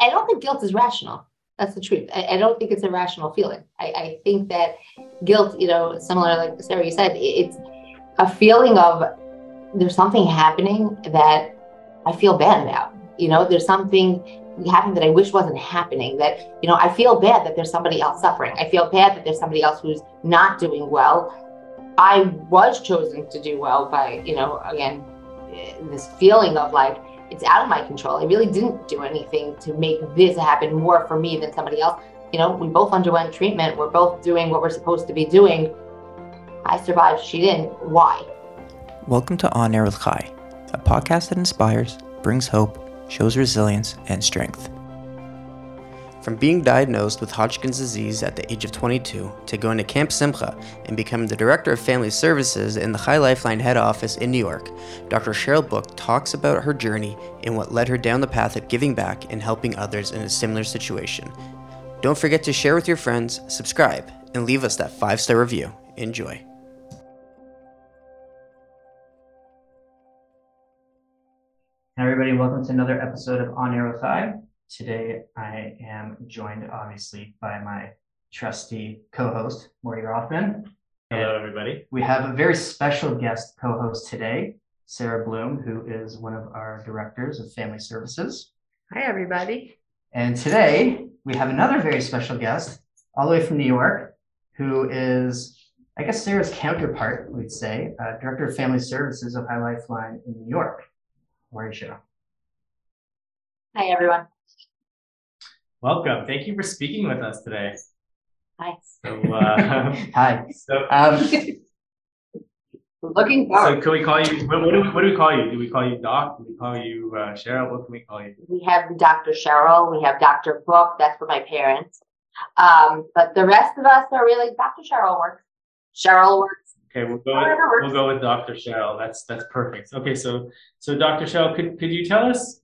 I, don't think guilt is rational. That's the truth. I, I don't think it's a rational feeling. I, I think that guilt, you know, similar like Sara, you said, it's a feeling of there's something happening that I feel bad about. You know, there's something happening that I wish wasn't happening. That, you know, I feel bad that there's somebody else suffering. I feel bad that there's somebody else who's not doing well. I was chosen to do well by, you know, again, this feeling of like, it's out of my control. I really didn't do anything to make this happen more for me than somebody else. You know, we both underwent treatment. We're both doing what we're supposed to be doing. I survived. She didn't. Why? Welcome to On Air with Chai, a podcast that inspires, brings hope, shows resilience, and strength. From being diagnosed with Hodgkin's disease at the age of 22 to going to Camp Simcha and becoming the Director of Family Services in the Chai Lifeline head office in New York, Dr. Cheryl Book talks about her journey and what led her down the path of giving back and helping others in a similar situation. Don't forget to share with your friends, subscribe, and leave us that five star review. Enjoy. Hi, everybody. Welcome to another episode of On Air with Chai. Today, I am joined obviously by my trusty co-host, Morty Rothman. Hello, everybody. We have a very special guest co-host today, Sara Blum, who is one of our directors of family services. Hi, everybody. And today, we have another very special guest, all the way from New York, who is, I guess, Sara's counterpart, we'd say, uh, Director of Family Services of Chai Lifeline in New York. Mauricio. Hi, everyone. Welcome. Thank you for speaking with us today. Hi. So, uh, Hi. so, Um, Looking forward. so can we call you? What, what, do we, what do we call you? Do we call you Doc? Do we call you uh, Cheryl? What can we call you? We have Dr. Cheryl. We have Dr. Book. That's for my parents. Um, but the rest of us are really Dr. Cheryl works. Cheryl works. Okay, we'll go. With, we'll go with Dr. Cheryl. That's that's perfect. Okay, so so Dr. Cheryl, could could you tell us?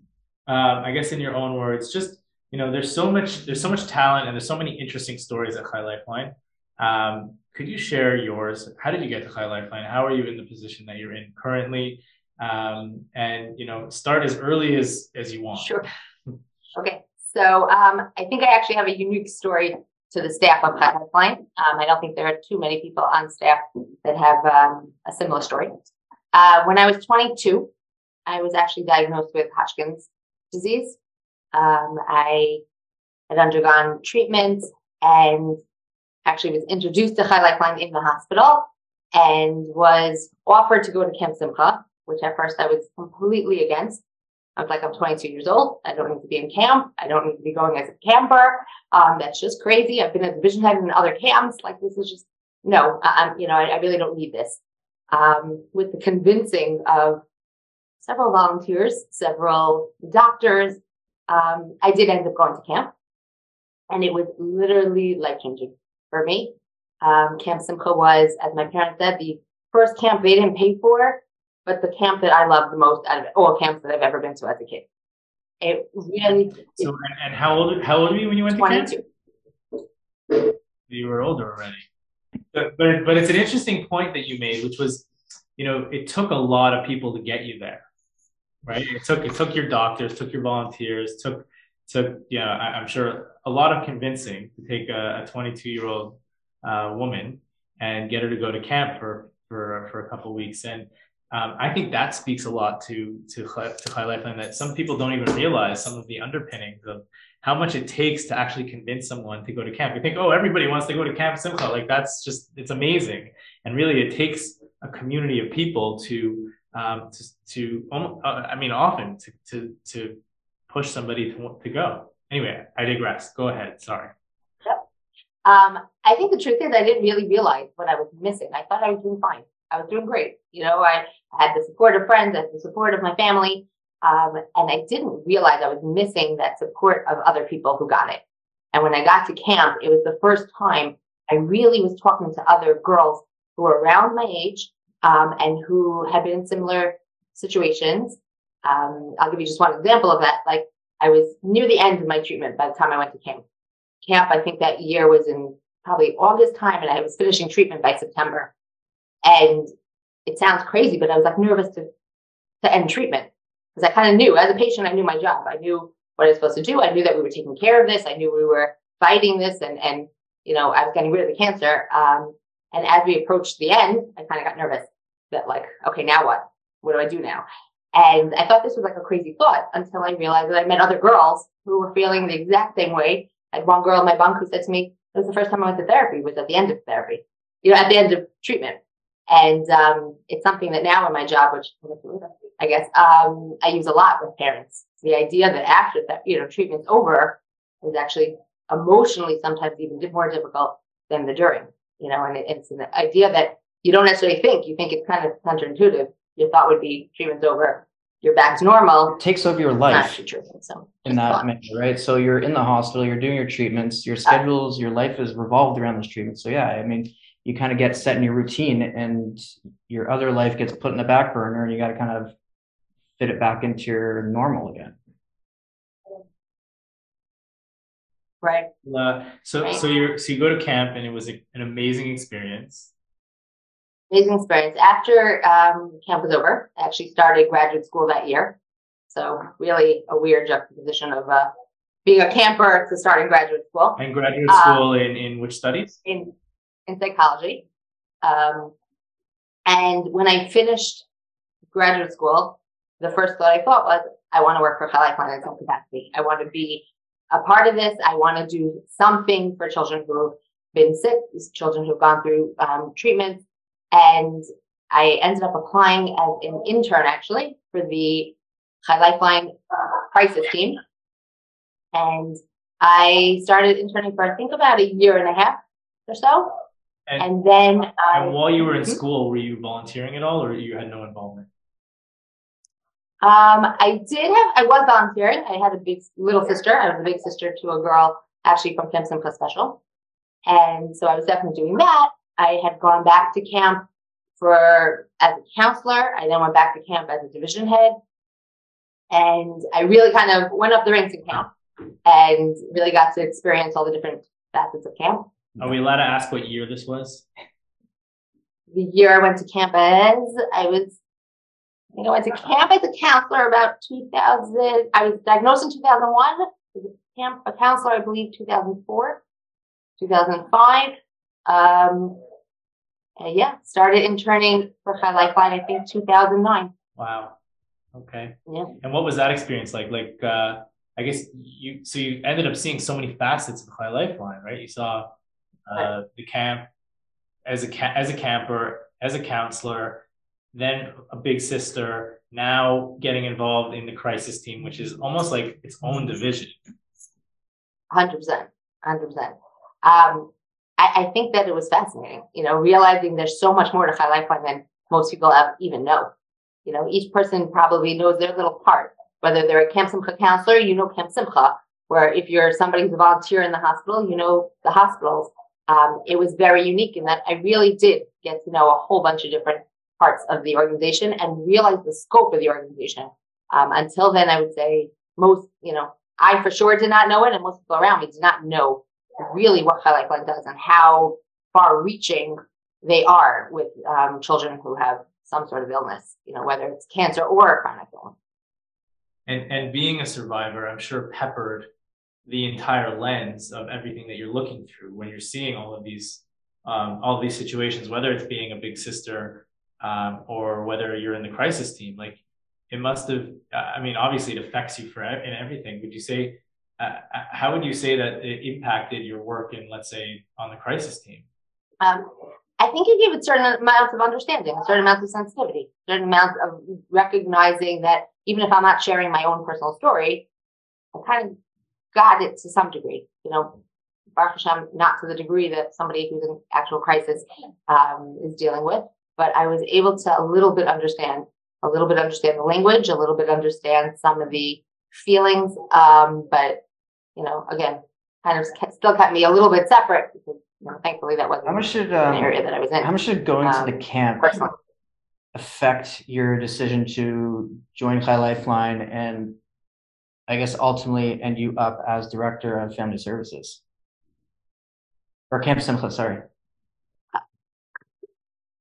Um, I guess in your own words, just you know, there's so much there's so much talent and there's so many interesting stories at Chai Lifeline. Um, could you share yours? How did you get to Chai Lifeline? How are you in the position that you're in currently? Um, and you know, start as early as as you want. Sure. Okay. So um, I think I actually have a unique story to the staff of Chai Lifeline. Um, I don't think there are too many people on staff that have um, a similar story. Uh, when I was 22, I was actually diagnosed with Hodgkin's disease. Um, I had undergone treatment and actually was introduced to Chai Lifeline in the hospital and was offered to go to Camp Simcha, which at first I was completely against. I was like, I'm 22 years old. I don't need to be in camp. I don't need to be going as a camper. Um, that's just crazy. I've been a division head in other camps. Like this is just no. I, I'm, you know, I, I really don't need this. Um, with the convincing of several volunteers, several doctors, um, I did end up going to camp, and it was literally life changing for me. Um, camp Simcha was, as my parents said, the first camp they didn't pay for, but the camp that I loved the most out of all camps that I've ever been to as a kid. It really So, and, and how old how old were you when you went to camp? you were older already. But, but but it's an interesting point that you made, which was, you know, it took a lot of people to get you there, right? It took it took your doctors, took your volunteers, took took yeah, I, I'm sure a lot of convincing to take a, a 22 year old uh, woman and get her to go to camp for for for a couple weeks and. Um, I think that speaks a lot to to to Lifeline that some people don't even realize some of the underpinnings of how much it takes to actually convince someone to go to camp. You think, oh, everybody wants to go to Camp Simcha. Like that's just, it's amazing. And really it takes a community of people to, um, to, to uh, I mean, often to, to, to push somebody to, to go. Anyway, I digress. Go ahead. Sorry. Um, I think the truth is I didn't really realize what I was missing. I thought I was doing fine. I was doing great. You know, I had the support of friends, I had the support of my family. Um, and I didn't realize I was missing that support of other people who got it. And when I got to camp, it was the first time I really was talking to other girls who were around my age um, and who had been in similar situations. Um, I'll give you just one example of that. Like I was near the end of my treatment by the time I went to camp. Camp, I think that year was in probably August time, and I was finishing treatment by September. And it sounds crazy, but I was like nervous to to end treatment because I kind of knew as a patient, I knew my job. I knew what I was supposed to do. I knew that we were taking care of this. I knew we were fighting this and, and, you know, I was getting rid of the cancer. Um, and as we approached the end, I kind of got nervous that like, okay, now what? What do I do now? And I thought this was like a crazy thought until I realized that I met other girls who were feeling the exact same way. I had one girl in my bunk who said to me, it was the first time I went to therapy was at the end of therapy, you know, at the end of treatment. And um, it's something that now in my job, which I guess um, I use a lot with parents. The idea that after that, you know, treatment's over is actually emotionally sometimes even more difficult than the during, you know, and it's an idea that you don't necessarily think. You think it's kind of counterintuitive. Your thought would be treatment's over, you're back to normal. It takes over your Not life true, so. in that fun. manner, right? So you're in the hospital, you're doing your treatments, your schedules, your life is revolved around those treatments. So yeah, I mean, you kind of get set in your routine and your other life gets put in the back burner and you got to kind of fit it back into your normal again. Right. Uh, so so you so you go to camp and it was a, an amazing experience. Amazing experience. After um, camp was over, I actually started graduate school that year. So really a weird juxtaposition of uh, being a camper to starting graduate school And graduate school in, in which studies? in in psychology. Um, and when I finished graduate school, the first thought I thought was, I want to work for Lifeline in some capacity. I want to be a part of this. I want to do something for children who have been sick, children who've gone through um, treatments. And I ended up applying as an intern actually for the Chai Lifeline crisis team. And I started interning for I think about a year and a half or so. And, And then I, and while you were in Mhm. school, were you volunteering at all, or you had no involvement? um, I did have, I was volunteering. I had a big little sister. I was a big sister to a girl actually from Simcha Special. And so I was definitely doing that. I had gone back to camp for, as a counselor. I then went back to camp as a division head. And I really kind of went up the ranks in camp and really got to experience all the different facets of camp. Are we allowed to ask what year this was? the year I went to camp as, I was, I think I went to camp as a counselor about 2000. I was diagnosed in 2001. Was a camp a counselor, I believe, 2004, 2005. Um, yeah, started interning for Chai Lifeline, I think 2009. Wow. Okay. Yeah. And what was that experience like? Like, uh, I guess you so you ended up seeing so many facets of Chai Lifeline, right? You saw uh, the camp as a ca- as a camper, as a counselor, then a big sister. Now getting involved in the crisis team, which is almost like its own division. Hundred percent, hundred percent. Um, I, I think that it was fascinating. You know, realizing there's so much more to Lifeline than most people have even know. You know, each person probably knows their little part. Whether they're a Camp Simcha counselor, you know Camp Simcha. Where if you're somebody who's a volunteer in the hospital, you know the hospitals. Um, it was very unique in that I really did get to know a whole bunch of different parts of the organization and realize the scope of the organization. Um, until then, I would say most, you know, I for sure did not know it, and most people around me did not know really what Lifeline does and how far reaching they are with um, children who have some sort of illness, you know, whether it's cancer or a chronic illness. and and being a survivor i'm sure peppered the entire lens of everything that you're looking through when you're seeing all of these um, all of these situations whether it's being a big sister um, or whether you're in the crisis team like it must have i mean obviously it affects you for in everything would you say how would you say that it impacted your work in let's say on the crisis team Um, I think it gave it certain amounts of understanding, certain amounts of sensitivity, certain amounts of recognizing that even if I'm not sharing my own personal story, I kind of got it to some degree. You know, Baruch Hashem, not to the degree that somebody who's in actual crisis um, is dealing with, but I was able to a little bit understand, a little bit understand the language, a little bit understand some of the feelings. Um, but you know, again, kind of still kept me a little bit separate because you know, thankfully that wasn't How much should an um, area that I was in. how much should going to Um, the camp personally. affect your decision to join Chai Lifeline and I guess ultimately end you up as director of family services? Or Camp Simcha, sorry.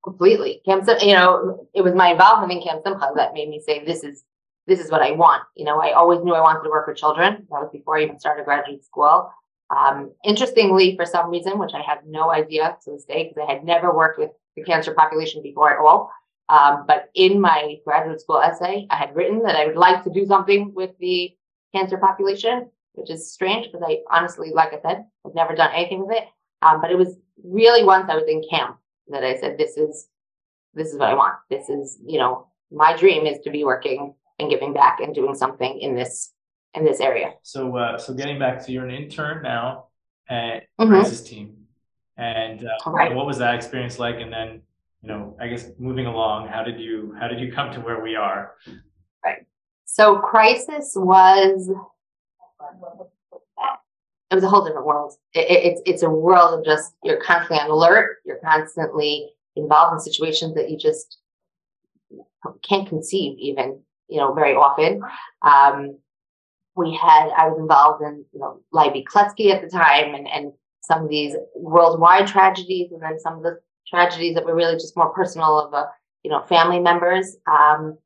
completely. Camp Sim, you know, it was my involvement in Camp Simcha that made me say, this is this is what I want. You know, I always knew I wanted to work with children. That was before I even started graduate school. Um, interestingly, for some reason, which I have no idea to this day, because I had never worked with the cancer population before at all. Um, but in my graduate school essay, I had written that I would like to do something with the cancer population, which is strange because I honestly, like I said, I've never done anything with it. Um, but it was really once I was in camp that I said, this is, this is what I want. This is, you know, my dream is to be working and giving back and doing something in this, in this area. So, uh, so getting back to you're an intern now at Mhm. Crisis Team, and uh, Right. what was that experience like? And then, you know, I guess moving along, how did you how did you come to where we are? Right. So crisis was it was a whole different world. It, it- it's it's a world of just you're constantly on alert. You're constantly involved in situations that you just can't conceive even you know very often. Um, we had I was involved in you know Leiby Kletzky at the time and and some of these worldwide tragedies and then some of the tragedies that were really just more personal of a you know family members. Um,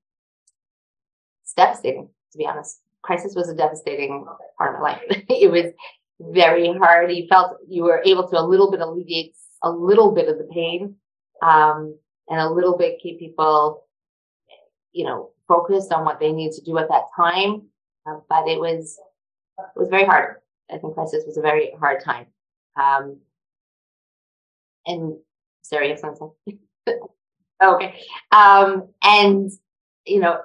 it's devastating to be honest. Crisis was a devastating part of my life. it was very hard. You felt you were able to a little bit alleviate a little bit of the pain, um, and a little bit keep people, you know, focused on what they needed to do at that time. Um, but it was it was very hard. I think crisis was a very hard time. Um, and you have something? okay. Um, and you know,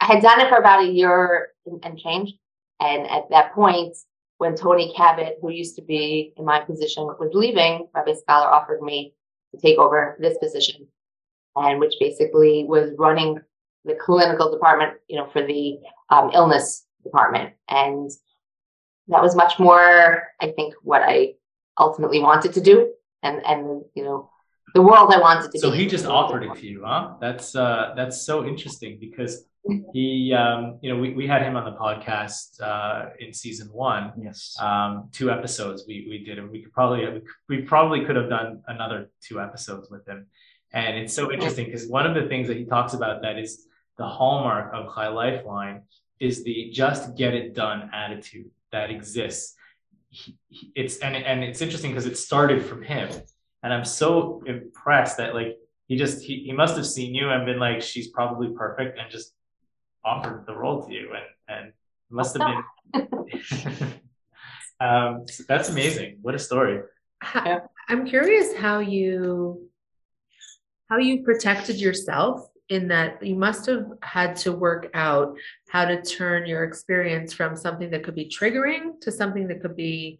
I had done it for about a year and, and change. And at that point, when Tony Cabot, who used to be in my position, was leaving, Rabbi Scholar offered me to take over this position, and which basically was running the clinical department, you know, for the um, illness department. And that was much more, I think, what I ultimately wanted to do, and and you know, the world I wanted to So be. he just offered it to you, huh? That's uh, that's so interesting because he, um, you know, we, we had him on the podcast uh, in season one. Yes. Um, two episodes we, we did, and we could probably we, we probably could have done another two episodes with him. And it's so interesting because one of the things that he talks about that is the hallmark of Chai Lifeline is the just get it done attitude that exists. He, he- it's and and it's interesting because it started from him, and I'm so impressed that like he just he, he must have seen you and been like she's probably perfect and just offered the role to you. And and must have been um that's amazing. What a story. I'm curious how you how you protected yourself in that you must have had to work out how to turn your experience from something that could be triggering to something that could be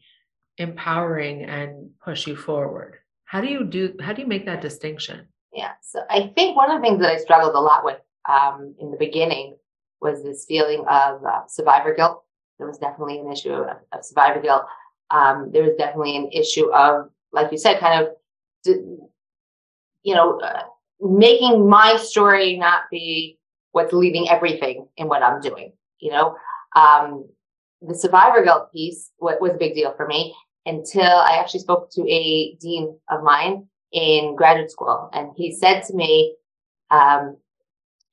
empowering and push you forward. How do you do how do you make that distinction? Yeah. So I think one of the things that I struggled a lot with um, in the beginning was this feeling of uh, survivor guilt. There was definitely an issue of, of survivor guilt. Um, there was definitely an issue of, like you said, kind of, you know, uh, making my story not be what's leaving everything in what I'm doing. You know, um, the survivor guilt piece wa- was a big deal for me until I actually spoke to a dean of mine in graduate school, and he said to me, um,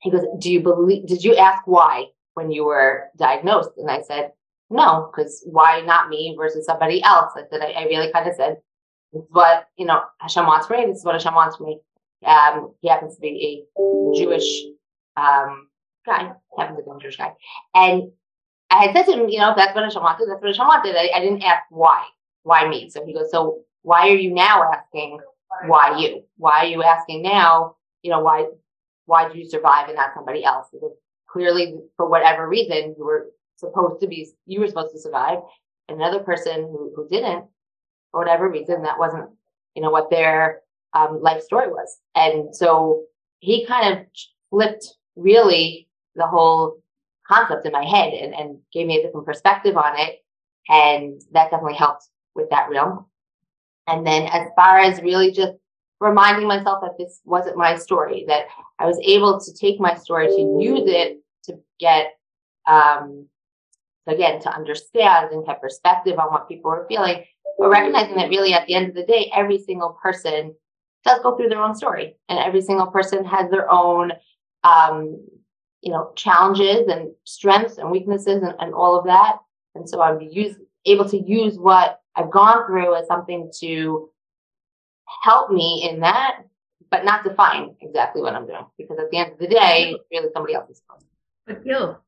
he goes, "Do you believe? Did you ask why when you were diagnosed?" And I said, "No, because why not me versus somebody else?" I said, "I, I really kind of said, is what you know Hashem wants for me. This is what Hashem wants for me." Um, he happens to be a Jewish um, guy, happens to be a Jewish guy, and I had said to him, "You know, that's what Hashem wanted, that's what Hashem wanted." I, I didn't ask why, why me. So he goes, "So why are you now asking?" why you? Why are you asking now? You know, why why did you survive and not somebody else? Because clearly, for whatever reason, you were supposed to be you were supposed to survive. Another person who, who didn't, for whatever reason, that wasn't, you know, what their um, life story was. And so he kind of flipped really the whole concept in my head and, and gave me a different perspective on it. And that definitely helped with that realm. And then as far as really just reminding myself that this wasn't my story, that I was able to take my story to use it to get, um, again, to understand and have perspective on what people were feeling, but recognizing that really at the end of the day, every single person does go through their own story and every single person has their own, um, you know, challenges and strengths and weaknesses and, and all of that. And so I'm use, able to use what I've gone through as something to help me in that, but not define exactly what I'm doing. Because at the end of the day, it's really somebody else's fault. But guilt.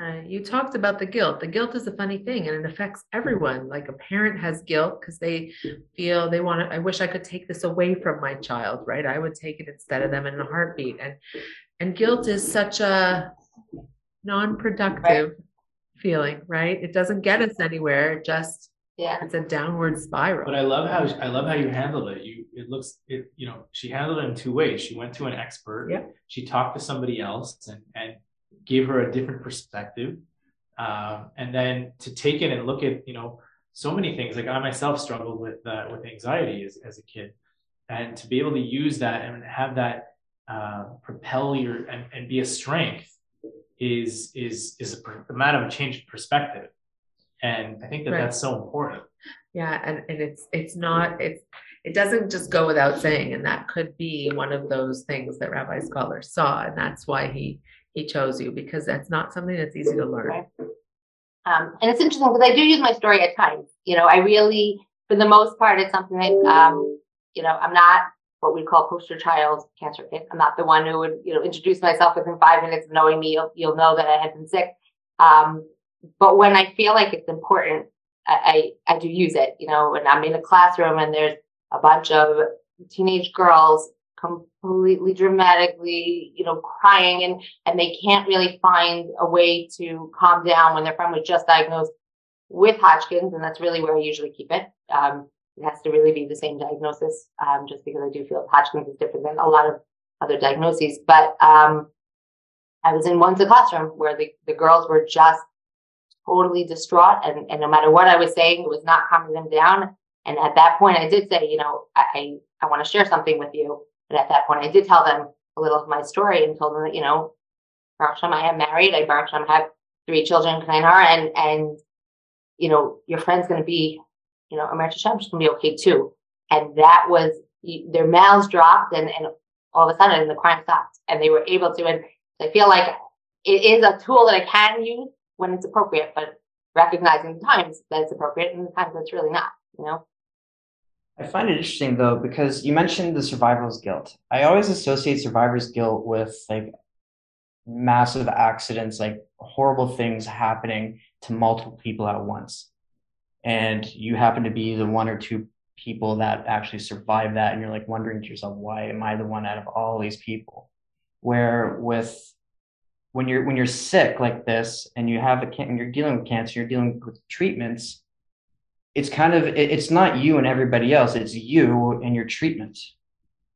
Uh, you talked about the guilt. The guilt is a funny thing and it affects everyone. Like a parent has guilt because they feel they want to, I wish I could take this away from my child, right? I would take it instead of them in a heartbeat. And and guilt is such a non-productive feeling, right? It doesn't get us anywhere. It just Yeah. it's a downward spiral. But I love how I love how you handled it. You it looks it you know she handled it in two ways. She went to an expert. Yeah. She talked to somebody else and and gave her a different perspective. Um, and then to take it and look at you know so many things. Like I myself struggled with uh, with anxiety as as a kid, and to be able to use that and have that uh, propel your and, and be a strength is is is a, a matter of change of perspective. And I think that Right. that's so important. Yeah, and, and it's it's not it's it doesn't just go without saying, and that could be one of those things that Rabbi Scholar saw, and that's why he he chose you because that's not something that's easy to learn. Um, and it's interesting because I do use my story at times. You know, I really, for the most part, it's something that, um, you know, I'm not what we call poster child cancer kid. I'm not the one who would, you know, introduce myself within five minutes of knowing me. You'll, you'll know that I had been sick. Um, but when I feel like it's important, I, I, I do use it. You know, when I'm in a classroom and there's a bunch of teenage girls completely dramatically, you know, crying and and they can't really find a way to calm down when their friend was just diagnosed with Hodgkin's, and that's really where I usually keep it. Um, it has to really be the same diagnosis, um, just because I do feel Hodgkin's is different than a lot of other diagnoses. But um, I was in once a classroom where the, the girls were just totally distraught, and, and no matter what I was saying, it was not calming them down. And at that point, I did say, you know, I, I want to share something with you. But at that point, I did tell them a little of my story and told them that, you know, Baruch I am married. I Baruch have three children, and and you know, your friend's going to be, you know, America Hashem, she's going to be okay too. And that was their mouths dropped, and and all of a sudden the crime stopped, and they were able to. And I feel like it is a tool that I can use when it's appropriate, but recognizing the times that it's appropriate and the times that's really not. You know. I find it interesting though because you mentioned the survivor's guilt. I always associate survivor's guilt with like massive accidents, like horrible things happening to multiple people at once. And you happen to be the one or two people that actually survive that and you're like wondering to yourself, why am I the one out of all these people? Where with when you're when you're sick like this and you have a can- you're dealing with cancer, you're dealing with treatments, it's kind of it's not you and everybody else it's you and your treatment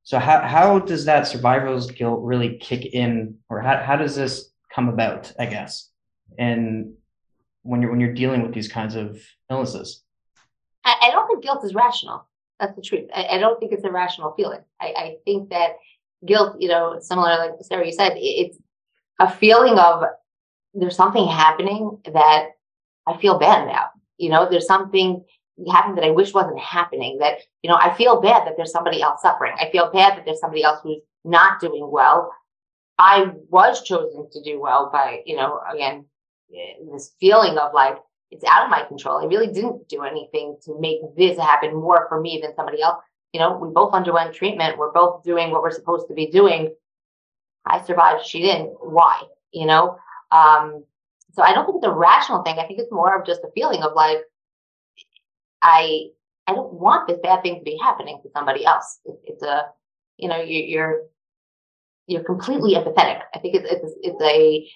so how, how does that survivor's guilt really kick in or how, how does this come about i guess and when you're when you're dealing with these kinds of illnesses I, I don't think guilt is rational. That's the truth. I, I don't think it's a rational feeling. I, I think that guilt, you know, similar like Sara, you said, it- it's a feeling of there's something happening that I feel bad about. You know, there's something happening that I wish wasn't happening. That you know, I feel bad that there's somebody else suffering. I feel bad that there's somebody else who's not doing well. I was chosen to do well by, you know, again, eh, this feeling of like it's out of my control. I really didn't do anything to make this happen more for me than somebody else. You know, we both underwent treatment. We're both doing what we're supposed to be doing. I survived. She didn't. Why? You know? Um, so I don't think it's a rational thing. I think it's more of just a feeling of like, I, I don't want this bad thing to be happening to somebody else. It, it's a, you know, you, you're, you're completely empathetic. I think it's, it's, it's a,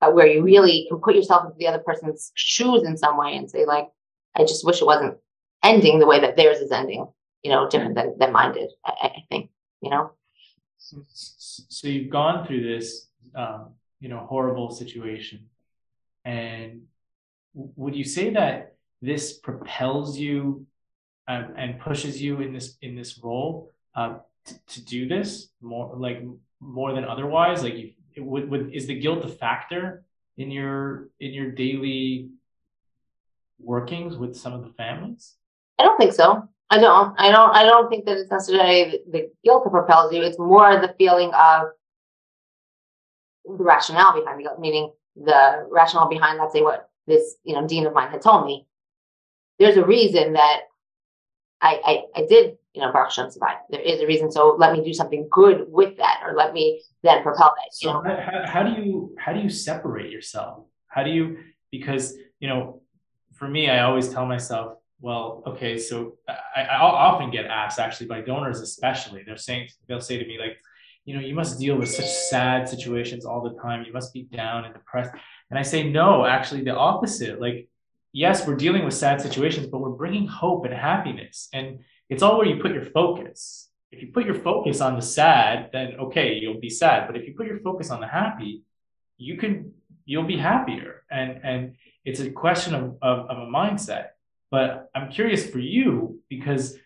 uh, where you really can put yourself into the other person's shoes in some way and say like i just wish it wasn't ending the way that theirs is ending you know different than, than mine did I, I I think you know So, so you've gone through this, um, you know, horrible situation, and would you say that this propels you um, and pushes you in this in this role uh, to, to do this more like more than otherwise? Like, you, would, would is the guilt a factor in your in your daily workings with some of the families? i don't think so i don't i don't i don't think that it's necessarily the guilt that propels you it's more the feeling of the rationale behind the guilt, meaning the rationale behind, let's say, what this you know dean of mine had told me. There's a reason that I I, I did you know Baruch Hashem survive. There is a reason, so let me do something good with that, or let me then propel that. So know? how, how do you how do you separate yourself? How do you because you know for me, I always tell myself, well, okay, so I, I often get asked actually by donors, especially, they're saying, they'll say to me, like, you know, you must deal with such sad situations all the time. You must be down and depressed. And I say, no, actually, the opposite. Like, yes, we're dealing with sad situations, but we're bringing hope and happiness. And it's all where you put your focus. If you put your focus on the sad, then okay, you'll be sad. But if you put your focus on the happy, you can you'll be happier. And and it's a question of, of, of a mindset. But I'm curious for you because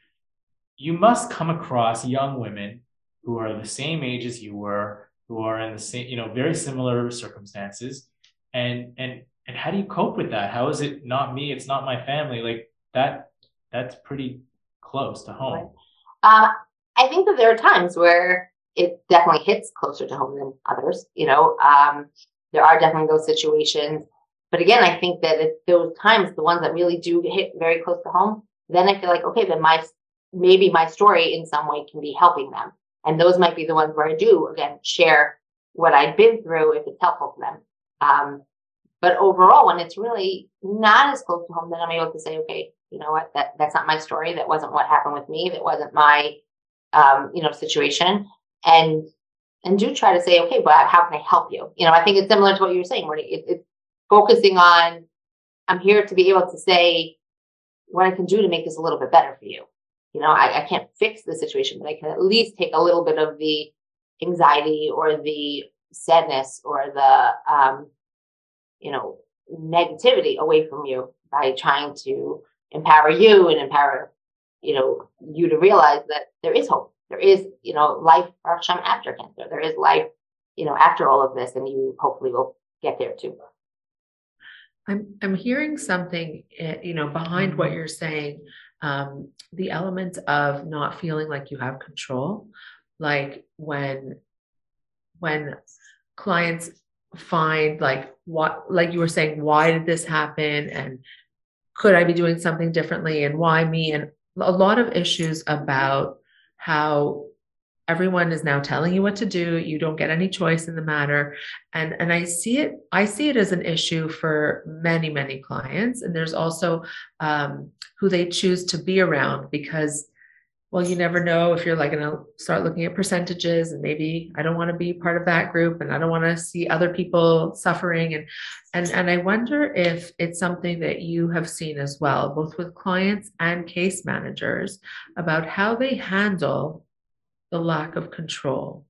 you must come across young women who are the same age as you were, who are in the same, you know, very similar circumstances. And and and how do you cope with that? How is it not me? It's not my family. Like that. That's pretty close to home. Uh, I think that there are times where it definitely hits closer to home than others. You know, um, there are definitely those situations but again, I think that at those times, the ones that really do hit very close to home, then I feel like, okay, then my maybe my story in some way can be helping them. And those might be the ones where I do again share what I've been through if it's helpful to them. Um, but overall, when it's really not as close to home, then I'm able to say, okay, you know what, that that's not my story. That wasn't what happened with me. That wasn't my um, you know situation. And and do try to say, okay, but how can I help you? You know, I think it's similar to what you were saying, where it, it, focusing on I'm here to be able to say what I can do to make this a little bit better for you. You know, I, I can't fix the situation, but I can at least take a little bit of the anxiety or the sadness or the um, you know negativity away from you by trying to empower you and empower you know you to realize that there is hope there is you know life after cancer there is life you know after all of this and you hopefully will get there too I'm I'm hearing something, eh, you know, behind what mm-hmm. you're saying. Um, the element of not feeling like you have control, like when when clients find like what, like you were saying, why did this happen, and could I be doing something differently, and why me, and a lot of issues about how everyone is now telling you what to do. You don't get any choice in the matter. And and i see it i see it as an issue for many many clients. And there's also um, who they choose to be around because well you never know if you're like going to start looking at percentages and maybe i don't want to be part of that group and i don't want to see other people suffering. And and and i wonder if it's something that you have seen as well both with clients and case managers about how they handle the lack of control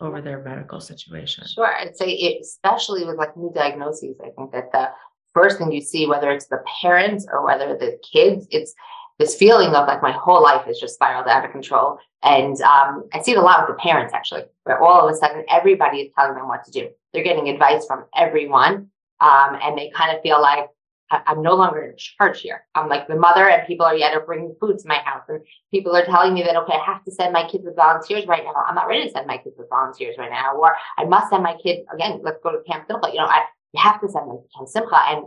over their medical situation. Sure. I'd say it, especially with like new diagnoses, I think that the first thing you see, whether it's the parents or whether the kids, it's this feeling of like my whole life has just spiraled out of control. And um, I see it a lot with the parents actually, where all of a sudden everybody is telling them what to do. They're getting advice from everyone. Um, and they kind of feel like I'm no longer in charge here. I'm like the mother, and people are yet are bringing food to my house, and people are telling me that okay, I have to send my kids with volunteers right now. I'm not ready to send my kids with volunteers right now, or I must send my kid again. Let's go to Camp Simcha. You know, I have to send them to Camp Simcha, and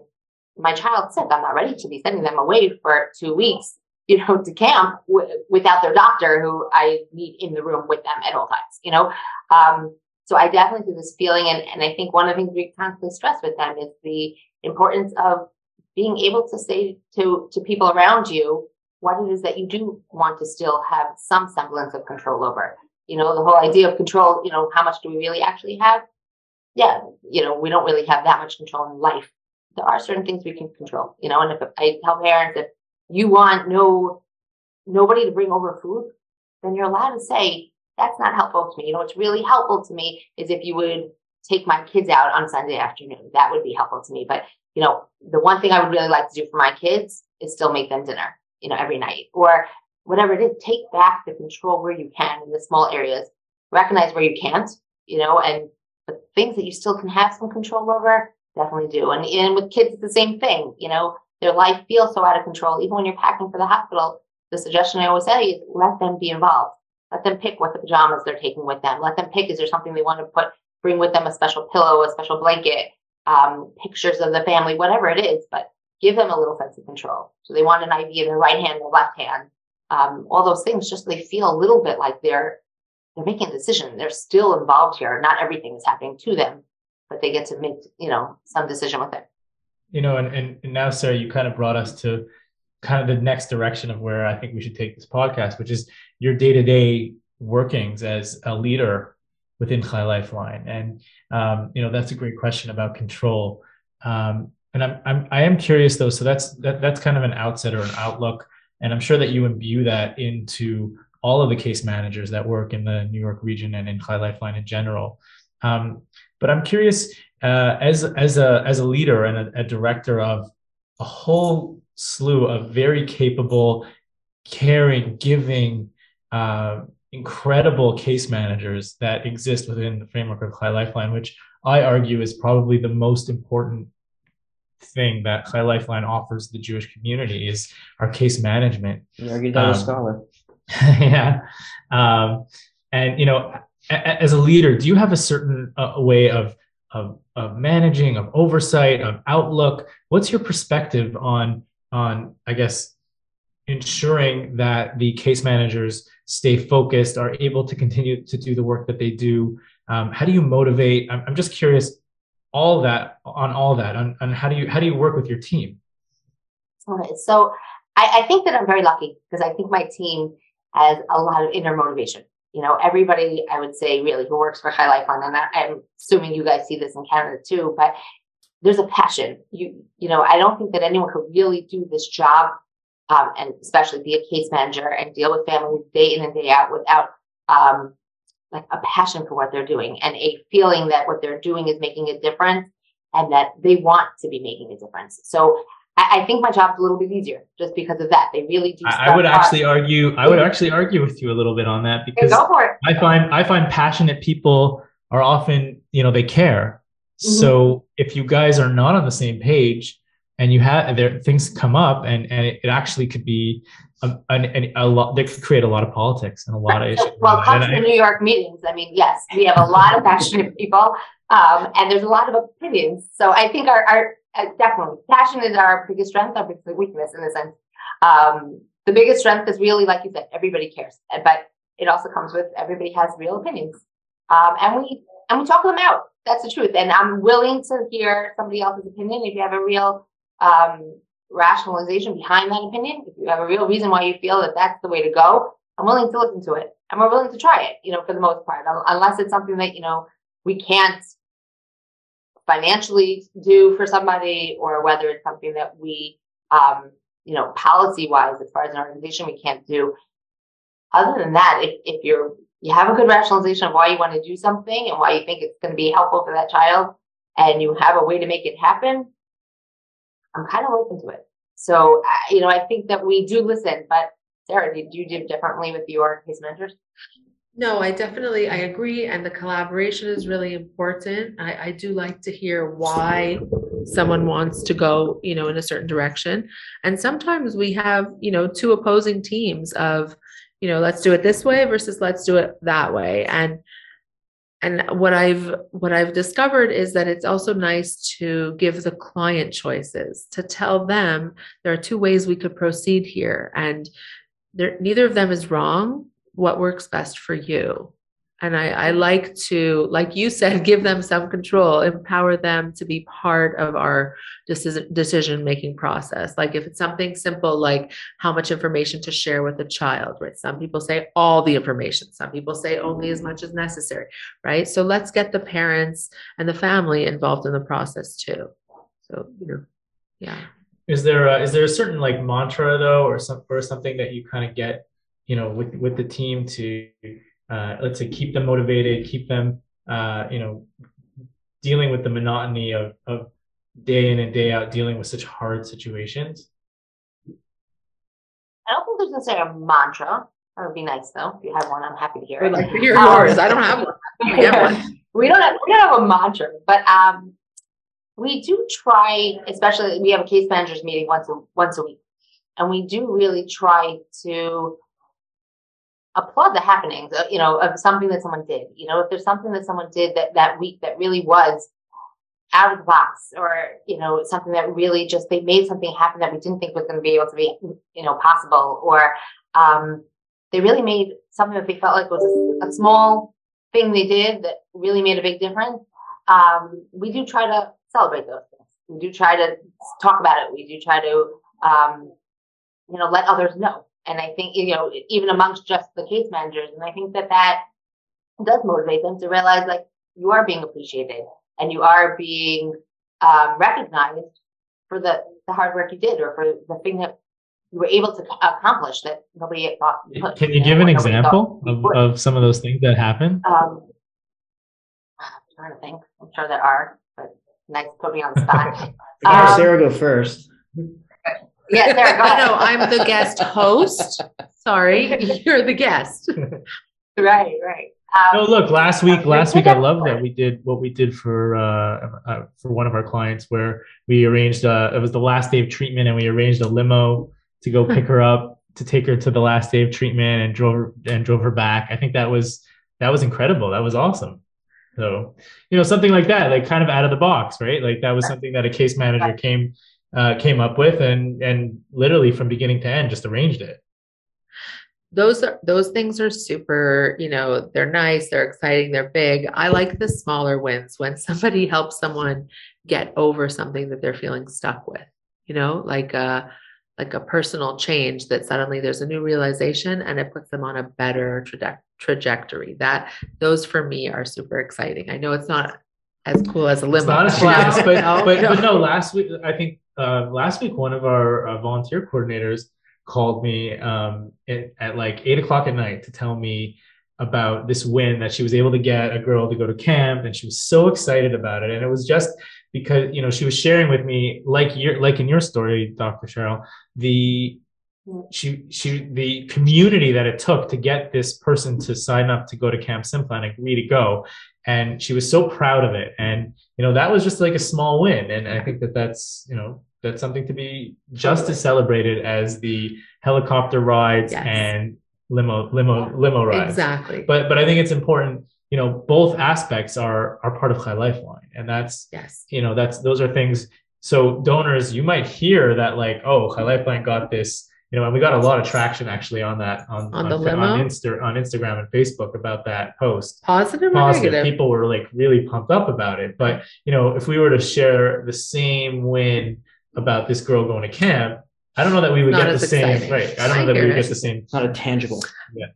my child's sick. I'm not ready to be sending them away for two weeks, you know, to camp w- without their doctor, who I need in the room with them at all times. You know, um, so I definitely do this feeling, and and I think one of the things we constantly stress with them is the importance of being able to say to to people around you what it is that you do want to still have some semblance of control over. You know, the whole idea of control, you know, how much do we really actually have? Yeah, you know, we don't really have that much control in life. There are certain things we can control, you know, and if I tell parents if you want no nobody to bring over food, then you're allowed to say, that's not helpful to me. You know, what's really helpful to me is if you would take my kids out on Sunday afternoon. That would be helpful to me. But you know, the one thing I would really like to do for my kids is still make them dinner, you know, every night or whatever it is. Take back the control where you can in the small areas. Recognize where you can't, you know, and the things that you still can have some control over, definitely do. And, and with kids, it's the same thing. You know, their life feels so out of control. Even when you're packing for the hospital, the suggestion I always say is let them be involved. Let them pick what the pajamas they're taking with them. Let them pick, is there something they want to put bring with them a special pillow, a special blanket, um, pictures of the family, whatever it is, but give them a little sense of control. So they want an IV in their right hand, their left hand, um, all those things, just they feel a little bit like they're they're making a decision. They're still involved here. Not everything is happening to them, but they get to make you know some decision with it. You know, and, and, and now, Sara, you kind of brought us to kind of the next direction of where I think we should take this podcast, which is your day to day workings as a leader within Chai Lifeline. And um, you know, that's a great question about control. Um, and I'm, I'm I am curious though. So that's that, that's kind of an outset or an outlook and I'm sure that you imbue that into all of the case managers that work in the New York region and in High Lifeline in general. Um, but I'm curious, uh, as as a as a leader and a, a, director of a whole slew of very capable, caring, giving, uh, incredible case managers that exist within the framework of Chai Lifeline, which I argue is probably the most important thing that Chai Lifeline offers the Jewish community is our case management. You argued that um, a scholar. yeah. Um, and, you know, a, as a leader, do you have a certain uh, way of, of, of managing, of oversight, of outlook? What's your perspective on, on, I guess, ensuring that the case managers stay focused, are able to continue to do the work that they do? Um, how do you motivate? I'm, I'm just curious all that on all that on, on how do you how do you work with your team okay so I, I think that i'm very lucky because i think my team has a lot of inner motivation you know everybody i would say really who works for Chai life Lifeline and I, i'm assuming you guys see this in canada too but there's a passion you you know i don't think that anyone could really do this job um, and especially be a case manager and deal with families day in and day out without um, like a passion for what they're doing and a feeling that what they're doing is making a difference and that they want to be making a difference. So I, I think my job's a little bit easier just because of that. They really do. I, would actually argue. I would actually argue with you a little bit on that because I find I find passionate people are often you know they care. Mm-hmm. So if you guys are not on the same page and you have there things come up and and it, it actually could be a, a, a, lot that could create a lot of politics and a lot of issues. Well, come to the New York meetings. I mean, yes, we have a lot of passionate people, um, and there's a lot of opinions. So I think our, our uh, definitely passion is our biggest strength, our biggest weakness in a sense. Um, the biggest strength is really, like you said, everybody cares, but it also comes with everybody has real opinions, um, and we and we talk them out. That's the truth, and I'm willing to hear somebody else's opinion if you have a real um, rationalization behind that opinion, if you have a real reason why you feel that that's the way to go, I'm willing to listen to it. And we're willing to try it, you know, for the most part, unless it's something that, you know, we can't financially do for somebody or whether it's something that we, um, you know, policy wise, as far as an organization, we can't do. Other than that, if, if you're, you have a good rationalization of why you want to do something and why you think it's going to be helpful for that child and you have a way to make it happen, I'm kind of open to it. So, you know, I think that we do listen, but Sara, did you do differently with your case managers? No, I definitely I agree, and the collaboration is really important. I, I do like to hear why someone wants to go, you know, in a certain direction. And sometimes we have, you know, two opposing teams of, you know, let's do it this way versus let's do it that way. And and what i've what i've discovered is that it's also nice to give the client choices to tell them there are two ways we could proceed here. And there, neither of them is wrong. What works best for you and I, I like to like you said give them some control empower them to be part of our decision making process. Like if it's something simple like how much information to share with a child right? Some people say all the information. Some people say only as much as necessary right? So let's get the parents and the family involved in the process too. So you know yeah. Is there a, is there a certain like mantra though or some or something that you kind of get you know with with the team to uh, let's say keep them motivated, keep them uh, you know dealing with the monotony of of day in and day out dealing with such hard situations. I don't think there's necessarily a mantra. That would be nice though. If you have one, I'm happy to hear I'd it. like to hear um, yours. I don't have one. We, have one. we don't have we don't have a mantra, but um, we do try. Especially, we have a case managers meeting once a once a week, and we do really try to applaud the happenings, you know, of something that someone did. You know, if there's something that someone did that that week that really was out of the box, or you know, something that really just they made something happen that we didn't think was going to be able to be, you know, possible, or um, they really made something that they felt like was a, a small thing they did that really made a big difference. Um, we do try to celebrate those things. We do try to talk about it. We do try to, um, you know, let others know and I think, you know, even amongst just the case managers, and I think that that does motivate them to realize like you are being appreciated and you are being um, recognized for the, the hard work you did or for the thing that you were able to accomplish that nobody thought. You could, Can you, give an example of, of some of those things that happened? Um, I'm trying to think. I'm sure there are, but nice to put me on the spot. um, Sara go first. Yeah, Sara, go No, I'm the guest host. Sorry, you're the guest. Right, right. Um, no, look, last week, last week, I love that we did what we did for uh, uh, for one of our clients, where we arranged. Uh, it was the last day of treatment, and we arranged a limo to go pick her up to take her to the last day of treatment, and drove and drove her back. I think that was that was incredible. That was awesome. So, you know, something like that, like kind of out of the box, right? Like that was something that a case manager came uh, came up with and and literally from beginning to end just arranged it those are those things are super you know they're nice they're exciting they're big i like the smaller wins when somebody helps someone get over something that they're feeling stuck with you know like a like a personal change that suddenly there's a new realization and it puts them on a better traje- trajectory that those for me are super exciting i know it's not as cool as a limo. It's not as fast, but, no, but, no. but no. Last week, I think uh, last week one of our uh, volunteer coordinators called me um, at, at, like eight o'clock at night to tell me about this win that she was able to get a girl to go to camp, and she was so excited about it. And it was just because you know she was sharing with me, like your like in your story, Dr. Cheryl, the she she the community that it took to get this person to sign up to go to Camp Simcha and agree to go and she was so proud of it and you know that was just like a small win and i think that that's you know that's something to be just as celebrated as the helicopter rides yes. and limo limo limo rides exactly but but i think it's important you know both aspects are are part of Chai Lifeline and that's yes you know that's those are things so donors you might hear that like oh Chai Lifeline got this you know, and we got a lot of traction actually on that on on, on the limo? on, Insta, on Instagram and Facebook about that post. Positive, Positive. Negative? People were like really pumped up about it. But you know, if we were to share the same win about this girl going to camp, I don't know that we would Not get the same. Right. I don't know that we would get the same. Not a tangible. Yeah.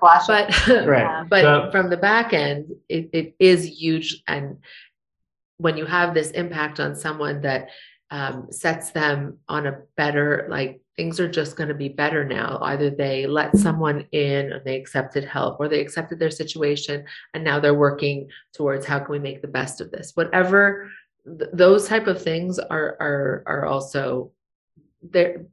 But right. but so, from the back end, it, it is huge. And when you have this impact on someone that um, sets them on a better like things are just going to be better now. Either they let someone in and they accepted help or they accepted their situation and now they're working towards how can we make the best of this. Whatever th- those type of things are are are also they're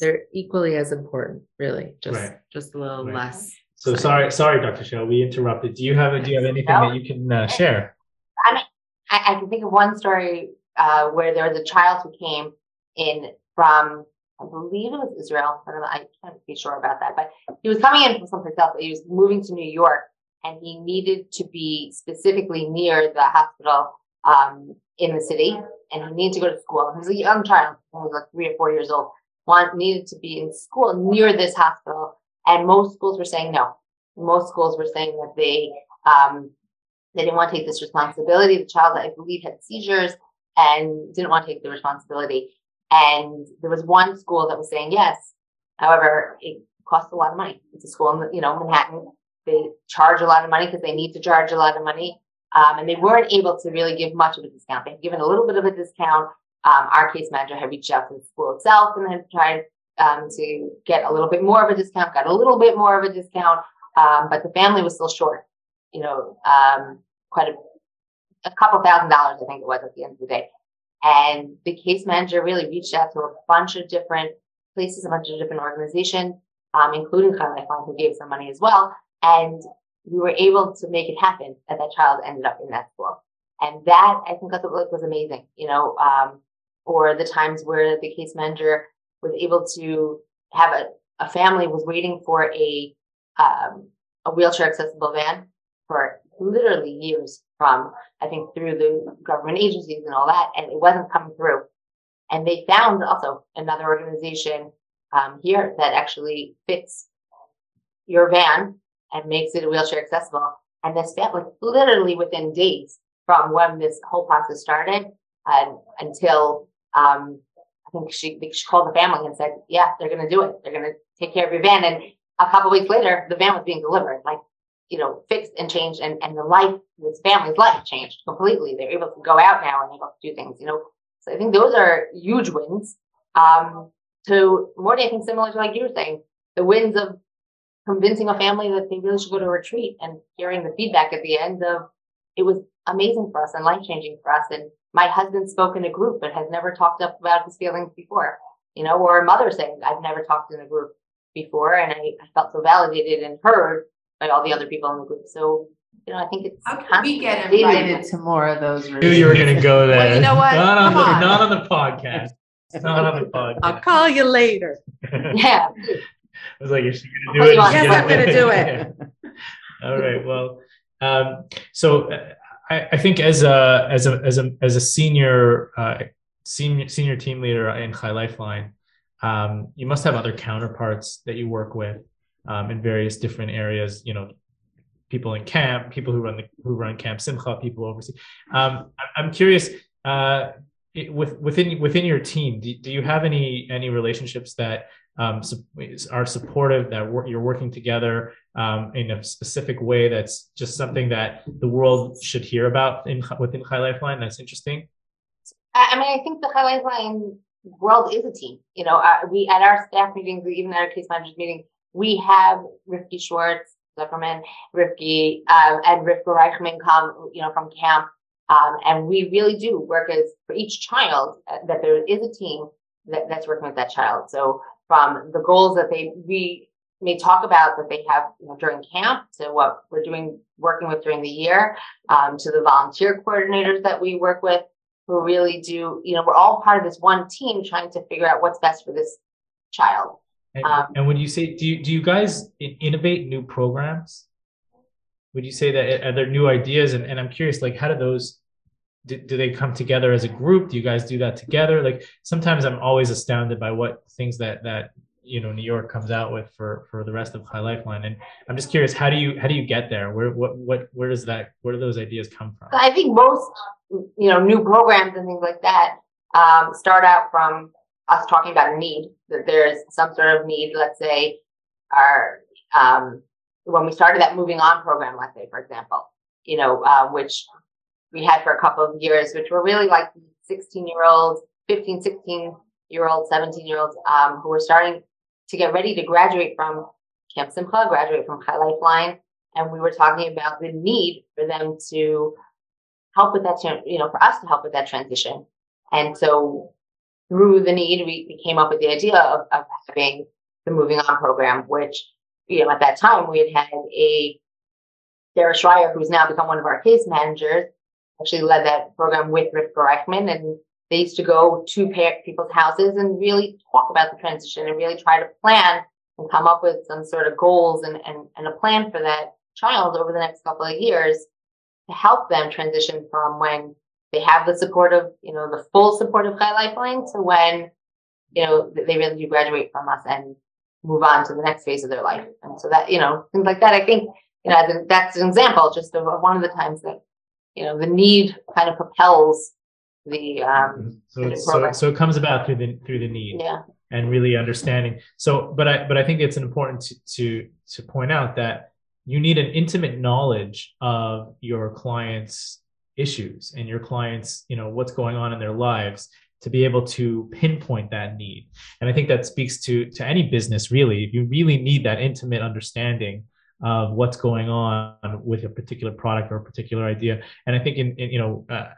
they're equally as important, really. Just right. just a little right. less. So sorry, sorry, Dr. Cheryl, we interrupted. Do you have do you have anything no. that you can uh, share? I mean, I, I, can think of one story uh, where there was a child who came in from I believe it was Israel. I, don't know, I can't be sure about that, but he was coming in from someplace else. He was moving to New York, and he needed to be specifically near the hospital um, in the city, and he needed to go to school. He was a young child, he was like three or four years old. Want needed to be in school near this hospital, and most schools were saying no. Most schools were saying that they um, they didn't want to take this responsibility. The child, I believe, had seizures and didn't want to take the responsibility. And there was one school that was saying yes. However, it costs a lot of money. It's a school in, you know, Manhattan. They charge a lot of money because they need to charge a lot of money. Um, and they weren't able to really give much of a discount. They had given a little bit of a discount. Um, our case manager had reached out to the school itself and had tried um, to get a little bit more of a discount, got a little bit more of a discount, um, but the family was still short, you know, um, quite a, a couple thousand dollars, I think it was at the end of the day. And the case manager really reached out to a bunch of different places, a bunch of different organizations, um, including Chai Lifeline, who gave some money as well. And we were able to make it happen that that child ended up in that school. And that I think was amazing, you know, um, or the times where the case manager was able to have a, a family was waiting for a um, a wheelchair accessible van for literally years from I think through the government agencies and all that, and it wasn't coming through. And they found also another organization um, here that actually fits your van and makes it wheelchair accessible. And this family, literally within days from when this whole process started until um, I think she, she called the family and said, yeah, they're going to do it. They're going to take care of your van. And a couple weeks later, the van was being delivered, like, you know, fixed and changed. And, and the life, this family's life changed completely. They're able to go out now and able to do things, you know. So I think those are huge wins. Um, to Morty, I think similar to like you were saying, the wins of convincing a family that they really should go to a retreat and hearing the feedback at the end of it was amazing for us and life changing for us. And my husband spoke in a group but has never talked up about his feelings before, you know, or a mother saying, I've never talked in a group before. And I, I felt so validated and heard by all the other people in the group. So, you know, I think it's How can we get invited to more of those? I knew you were going to go there. Well, you know what? Not on, Come the, on. not on the podcast. Not on the podcast. I'll call you later. Yeah. I was like, is she gonna do it? you on Yes, I'm gonna do it. All right. Well, um, so uh, I, I think as a as a as a as a senior uh, senior senior team leader in Chai Lifeline, um, you must have other counterparts that you work with um, in various different areas. You know, people in camp, people who run the who run Camp Simcha, people overseas. Um, I'm curious. Uh, it- with within within your team, do, do you have any any relationships that um, are supportive that you're working together um, in a specific way that's just something that the world should hear about in within Chai Lifeline that's interesting I mean, I think the Chai Lifeline world is a team. You know, uh, we at our staff meetings, even at our case managers meeting, we have Rifki Schwartz, Zuckerman, Rifki, um, and Rifka Reichman come, you know, from camp. Um, and we really do work as for each child uh, that there is a team that, that's working with that child. So from the goals that they we may talk about that they have you know, during camp to what we're doing working with during the year um, to the volunteer coordinators that we work with who really do, you know, we're all part of this one team trying to figure out what's best for this child. and, Um, and when you say do you, do you guys innovate new programs would you say that are there new ideas and, and i'm curious like how do those do, do they come together as a group? Do you guys do that together? Like sometimes i'm always astounded by what things that that you know new york comes out with for for the rest of Chai Lifeline. And i'm just curious how do you how do you get there? Where what what where does that where do those ideas come from? I think most, you know, new programs and things like that um, start out from us talking about a need, that there's some sort of need, let's say, our, um, when we started that moving on program, let's say, for example, you know, uh, which we had for a couple of years, which were really like 16 year olds, 15, 16 year olds, 17 year olds, um, who were starting to get ready to graduate from Camp Simcha, graduate from Chai Lifeline. And we were talking about the need for them to help with that, you know, for us to help with that transition. And so through the need, we, we came up with the idea of, of having the moving on program, which, you know, at that time we had had a Sarah Schreier, who's now become one of our case managers, actually led that program with Rifka Reichman. And they used to go to people's houses and really talk about the transition and really try to plan and come up with some sort of goals and, and, and a plan for that child over the next couple of years to help them transition from when they have the support of, you know, the full support of Chai Lifeline to when, you know, they really do graduate from us and move on to the next phase of their life. And so that, you know, things like that, I think, you know, that's an example just of one of the times that, you know, the need kind of propels the, um, so, the so so it comes about through the through the need yeah. and really understanding. So, but I but I think it's important to to to point out that you need an intimate knowledge of your clients' issues and your clients, you know, what's going on in their lives to be able to pinpoint that need. And I think that speaks to to any business really. You really need that intimate understanding of what's going on with a particular product or a particular idea. And I think in, in you know, uh,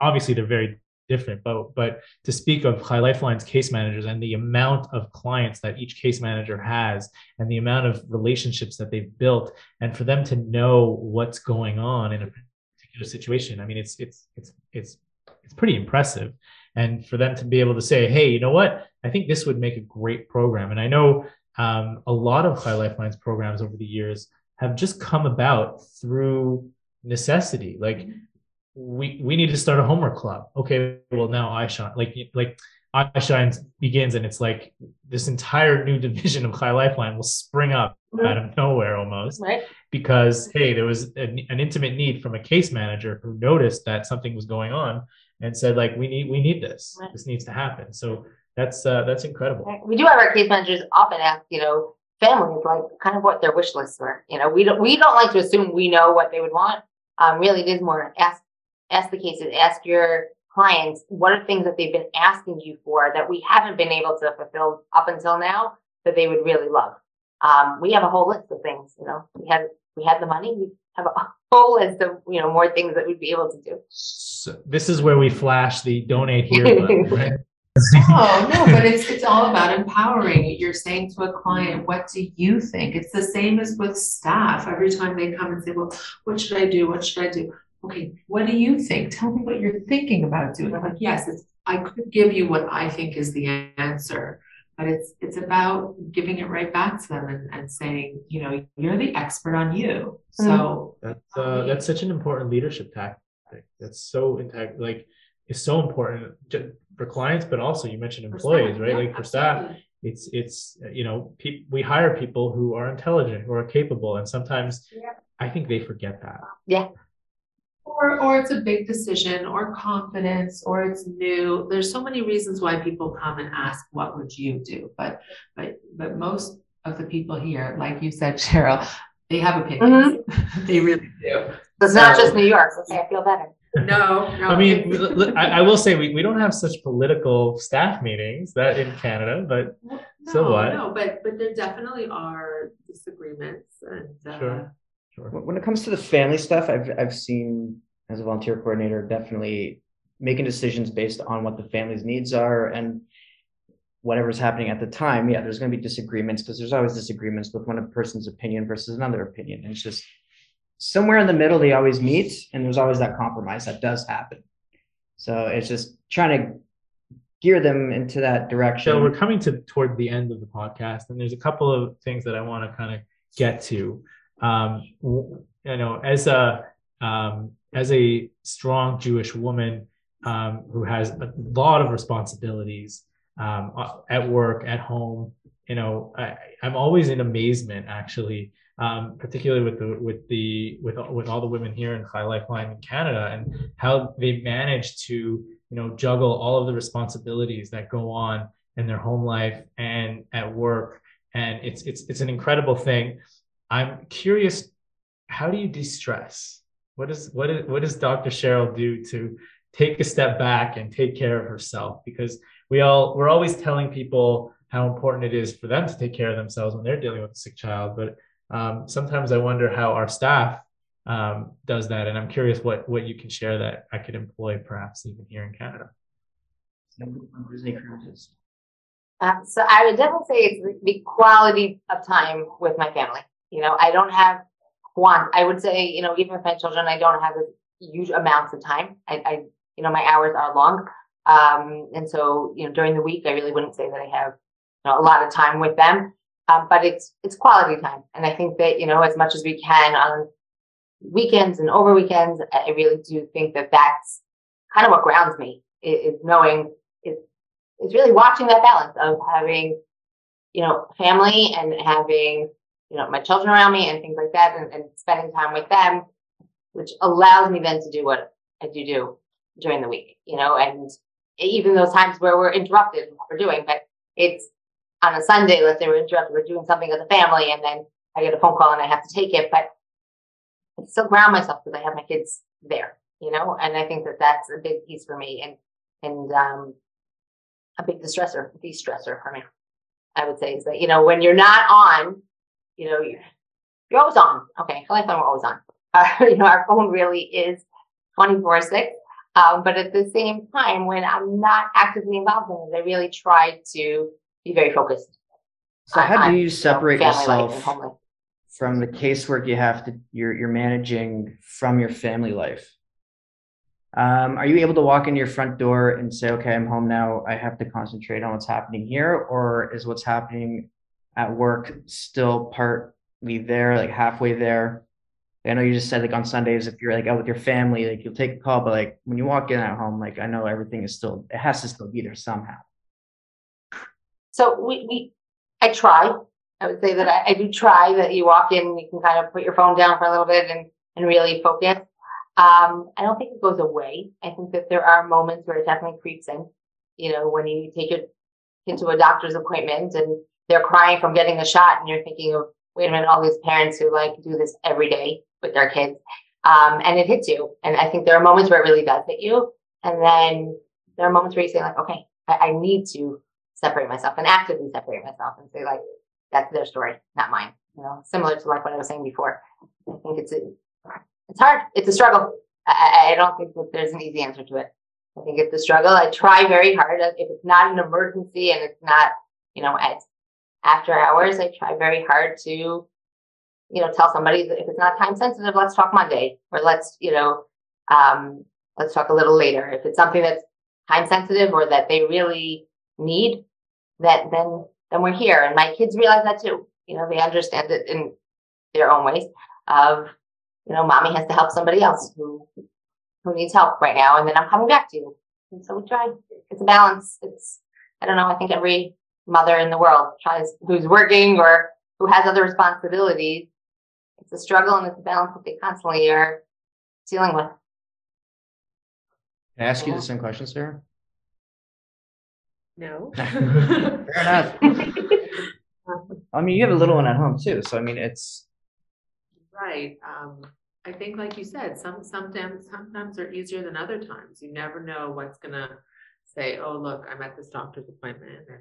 obviously they're very different, but but to speak of Chai Lifeline's case managers and the amount of clients that each case manager has and the amount of relationships that they've built and for them to know what's going on in a particular situation i mean it's it's it's it's it's pretty impressive and for them to be able to say, hey, you know what? I think this would make a great program. And I know um, a lot of Chai Lifeline's programs over the years have just come about through necessity. Like we we need to start a homework club. Okay, well now iShine like like iShine begins and it's like this entire new division of Chai Lifeline will spring up mm-hmm. out of nowhere almost. Right. Because hey, there was an, an intimate need from a case manager who noticed that something was going on and said like we need we need this. Right. This needs to happen. So that's uh, that's incredible. We do have our case managers often ask, you know, families like kind of what their wish lists were. You know, we don't we don't like to assume we know what they would want. Um, really, it is more ask ask the cases, ask your clients what are things that they've been asking you for that we haven't been able to fulfill up until now that they would really love. Um, we have a whole list of things. You know, we have we have the money. We have a whole list of you know more things that we'd be able to do. So this is where we flash the donate here button, right? Oh no, but it's it's all about empowering. You're saying to a client, what do you think? It's the same as with staff. Every time they come and say, Well, what should I do? What should I do? Okay, what do you think? Tell me what you're thinking about doing. I'm like, yes, it's I could give you what I think is the answer, but it's it's about giving it right back to them and, and saying, you know, you're the expert on you. So that's uh, that's such an important leadership tactic. That's so intact like is so important for clients, but also you mentioned employees, right? Yeah, like for absolutely. staff, it's it's you know pe- we hire people who are intelligent, who are capable, and sometimes yeah. I think they forget that. Yeah. Or, or it's a big decision or confidence or it's new there's so many reasons why people come and ask what would you do but but but most of the people here like you said cheryl they have opinions mm-hmm. they really do it's so, not just new york okay i feel better no, no. I mean, I, I, will say we, we don't have such political staff meetings that in Canada, but no, so what? No, but but there definitely are disagreements and uh, sure. Sure. When it comes to the family stuff, I've I've seen as a volunteer coordinator definitely making decisions based on what the family's needs are and whatever's happening at the time. Yeah, there's going to be disagreements because there's always disagreements with one person's opinion versus another opinion. And it's just somewhere in the middle they always meet and there's always that compromise that does happen. So it's just trying to gear them into that direction. So we're coming to toward the end of the podcast and there's a couple of things that i want to kind of get to. Um, you know as a um, as a strong jewish woman um, who has a lot of responsibilities um, at work at home you know I, i'm always in amazement actually um, particularly with the with the with with all the women here in Chai Lifeline in Canada and how they manage to you know juggle all of the responsibilities that go on in their home life and at work and it's it's it's an incredible thing. I'm curious, how do you de-stress? What is what is what does Dr. Cheryl do to take a step back and take care of herself? Because we all we're always telling people how important it is for them to take care of themselves when they're dealing with a sick child, but um, sometimes I wonder how our staff um, does that, and I'm curious what what you can share that I could employ perhaps even here in Canada. Um, so I would definitely say it's the quality of time with my family. You know, I don't have one. I would say, you know, even with my children, I don't have huge amounts of time. I, I you know, my hours are long. Um, and so, you know, during the week, I really wouldn't say that I have you know, a lot of time with them. Um, but it's it's quality time, and I think that you know as much as we can on weekends and over weekends, I really do think that that's kind of what grounds me is, knowing is is really watching that balance of having you know family and having you know my children around me and things like that, and, and spending time with them, which allows me then to do what I do do during the week, you know, and even those times where we're interrupted in what we're doing, but it's on a Sunday, let's say we're interrupted, we're doing something as a family, and then I get a phone call and I have to take it, but I still ground myself because I have my kids there, you know, and I think that that's a big piece for me and and um, a big distressor, de-stressor for me. I would say is that you know when you're not on, you know you're, you're always on. Okay, I like when we're always on. Uh, you know our phone really is twenty four six. Um, but at the same time, when I'm not actively involved in it, I really try to be very focused. So on, how do you separate you know, yourself from the casework you have to you're you're managing from your family life? Um, are you able to walk in your front door and say, okay, I'm home now. I have to concentrate on what's happening here? Or is what's happening at work still partly there, like halfway there? I know you just said like on Sundays, if you're like out with your family, like you'll take a call, but like when you walk in at home, like I know everything is still, it has to still be there somehow. So we, we, I try. I would say that I, I do try that you walk in, you can kind of put your phone down for a little bit and, and really focus. Um, I don't think it goes away. I think that there are moments where it definitely creeps in. You know, when you take your kid to a doctor's appointment and they're crying from getting a shot and you're thinking of, wait a minute, all these parents who like do this every day with their kids. Um, and it hits you. And I think there are moments where it really does hit you. And then there are moments where you say like, okay, I, I need to separate myself and actively separate myself and say like, that's their story, not mine. You know, similar to like what I was saying before. I think it's a, it's hard. It's a struggle. I, I don't think that there's an easy answer to it. I think it's a struggle. I try very hard. If it's not an emergency and it's not, you know, at after hours, I try very hard to, you know, tell somebody that if it's not time sensitive, let's talk Monday or let's, you know, um, let's talk a little later. If it's something that's time sensitive or that they really need, that then then we're here. And my kids realize that too. You know, they understand it in their own ways of, you know, mommy has to help somebody else who who needs help right now, and then I'm coming back to you. And so we try. It's a balance. It's I don't know. I think every mother in the world tries who's working or who has other responsibilities. It's a struggle and it's a balance that they constantly are dealing with. Can I ask you the same question, Sara? No. Fair enough. I mean, you have a little one at home too, so I mean, it's Right. Um, I think like you said, some, sometimes, sometimes are easier than other times. You never know what's gonna say, oh, look, I'm at this doctor's appointment. And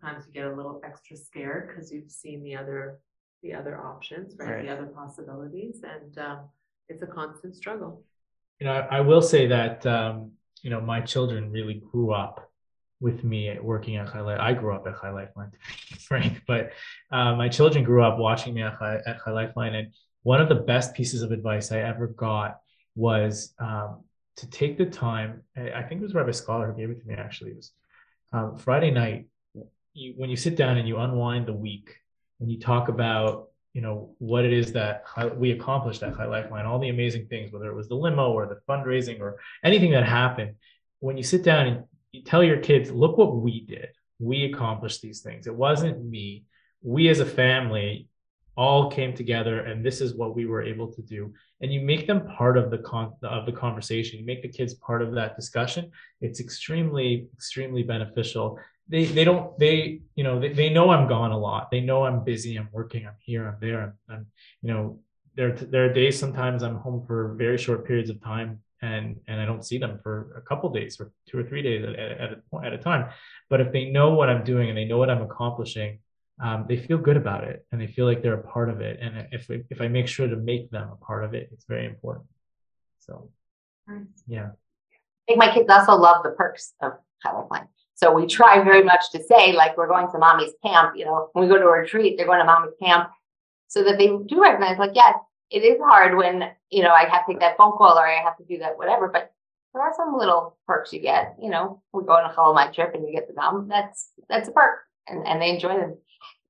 sometimes you get a little extra scared because you've seen the other, the other options, right? Right. The other possibilities and, um, it's a constant struggle. You know, I, I will say that um, you know my children really grew up with me working at Chai Life. I grew up at Chai Lifeline, to be frank, but uh, my children grew up watching me at Chai, at Chai Lifeline, and one of the best pieces of advice I ever got was um, to take the time. I I think it was Rabbi Scholar who gave it to me. Actually, it was um, Friday night. You, when you sit down and you unwind the week and you talk about you know what it is that we accomplished at Chai Lifeline, all the amazing things, whether it was the limo or the fundraising or anything that happened. When you sit down and you tell your kids, look what we did. We accomplished these things. It wasn't me. We as a family all came together and this is what we were able to do. And you make them part of the con of the conversation. You make the kids part of that discussion. It's extremely, extremely beneficial. They they don't they you know they, they know I'm gone a lot. They know I'm busy. I'm working. I'm here. I'm there. I'm, I'm you know there there are days sometimes I'm home for very short periods of time and and I don't see them for a couple days or two or three days at, at, a, point- at a time. But if they know what I'm doing and they know what I'm accomplishing, um, they feel good about it and they feel like they're a part of it. And if if I make sure to make them a part of it, it's very important. So yeah, I think my kids also love the perks of Lifeline. So we try very much to say, like, we're going to mommy's camp, you know, when we go to a retreat, they're going to mommy's camp. So that they do recognize, like, yes, it is hard when, you know, I have to take that phone call or I have to do that, whatever. But there are some little perks you get. You know, we go on a Hollow My trip and you get the gum. That's that's a perk. And and they enjoy them.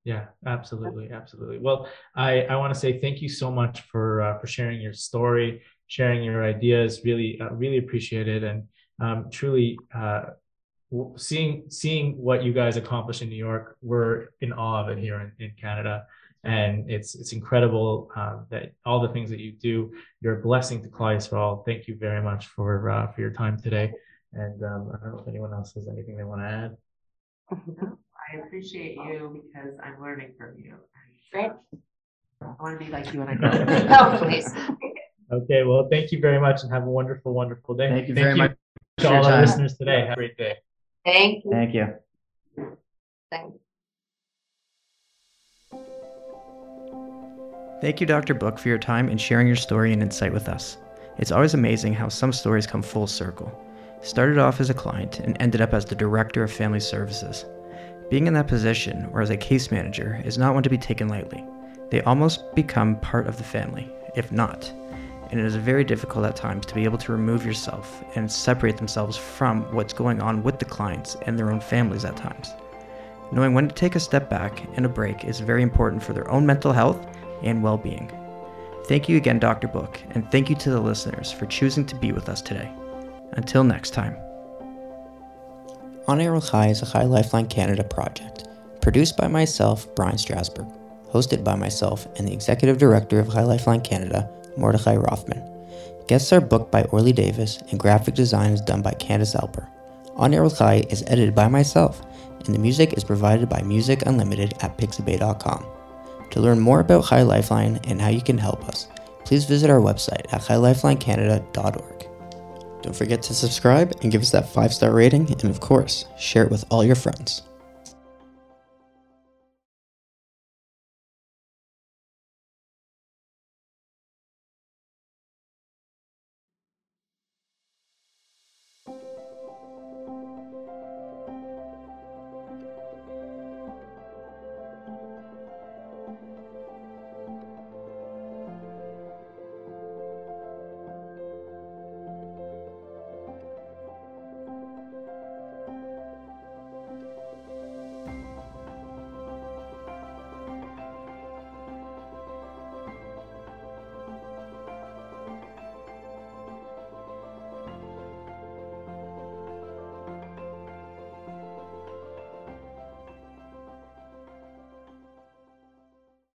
yeah, absolutely, absolutely. Well, I I want to say thank you so much for uh, for sharing your story, sharing your ideas. Really, uh, really appreciate it, and um, truly. Uh, Seeing seeing what you guys accomplished in New York, we're in awe of it here in, in Canada. And it's it's incredible uh, that all the things that you do. You're a blessing to Klal Yisrael. Thank you very much for uh, for your time today. And um, I don't know if anyone else has anything they want to add. I appreciate you because I'm learning from you. Great. I want to be like you when I grow Oh, up. please. Okay, well, thank you very much, and have a wonderful, wonderful day. Thank you very much to for your all our listeners today. Have a great day. Thank you. Thank you. Thank you. Thank you, Dr. Book, for your time and sharing your story and insight with us. It's always amazing how some stories come full circle. Started off as a client and ended up as the Director of Family Services. Being in that position, or as a case manager, is not one to be taken lightly. They almost become part of the family, if not. and it is very difficult at times to be able to remove yourself and separate themselves from what's going on with the clients and their own families at times. Knowing when to take a step back and a break is very important for their own mental health and well being. Thank you again, Dr. Book, and thank you to the listeners for choosing to be with us today. Until next time. On Air Chai is a Chai Lifeline Canada project, produced by myself, Bryan Strasberg, hosted by myself and the Executive Director of Chai Lifeline Canada, Mordechai Rothman. Guests are booked by Orly Davis, and graphic design is done by Candace Alper. On Air with Chai is edited by myself, and the music is provided by Music Unlimited at pixabay.com. To learn more about Chai Lifeline and how you can help us, please visit our website at chailifelinecanada.org. Don't forget to subscribe and give us that five star rating, and of course, share it with all your friends.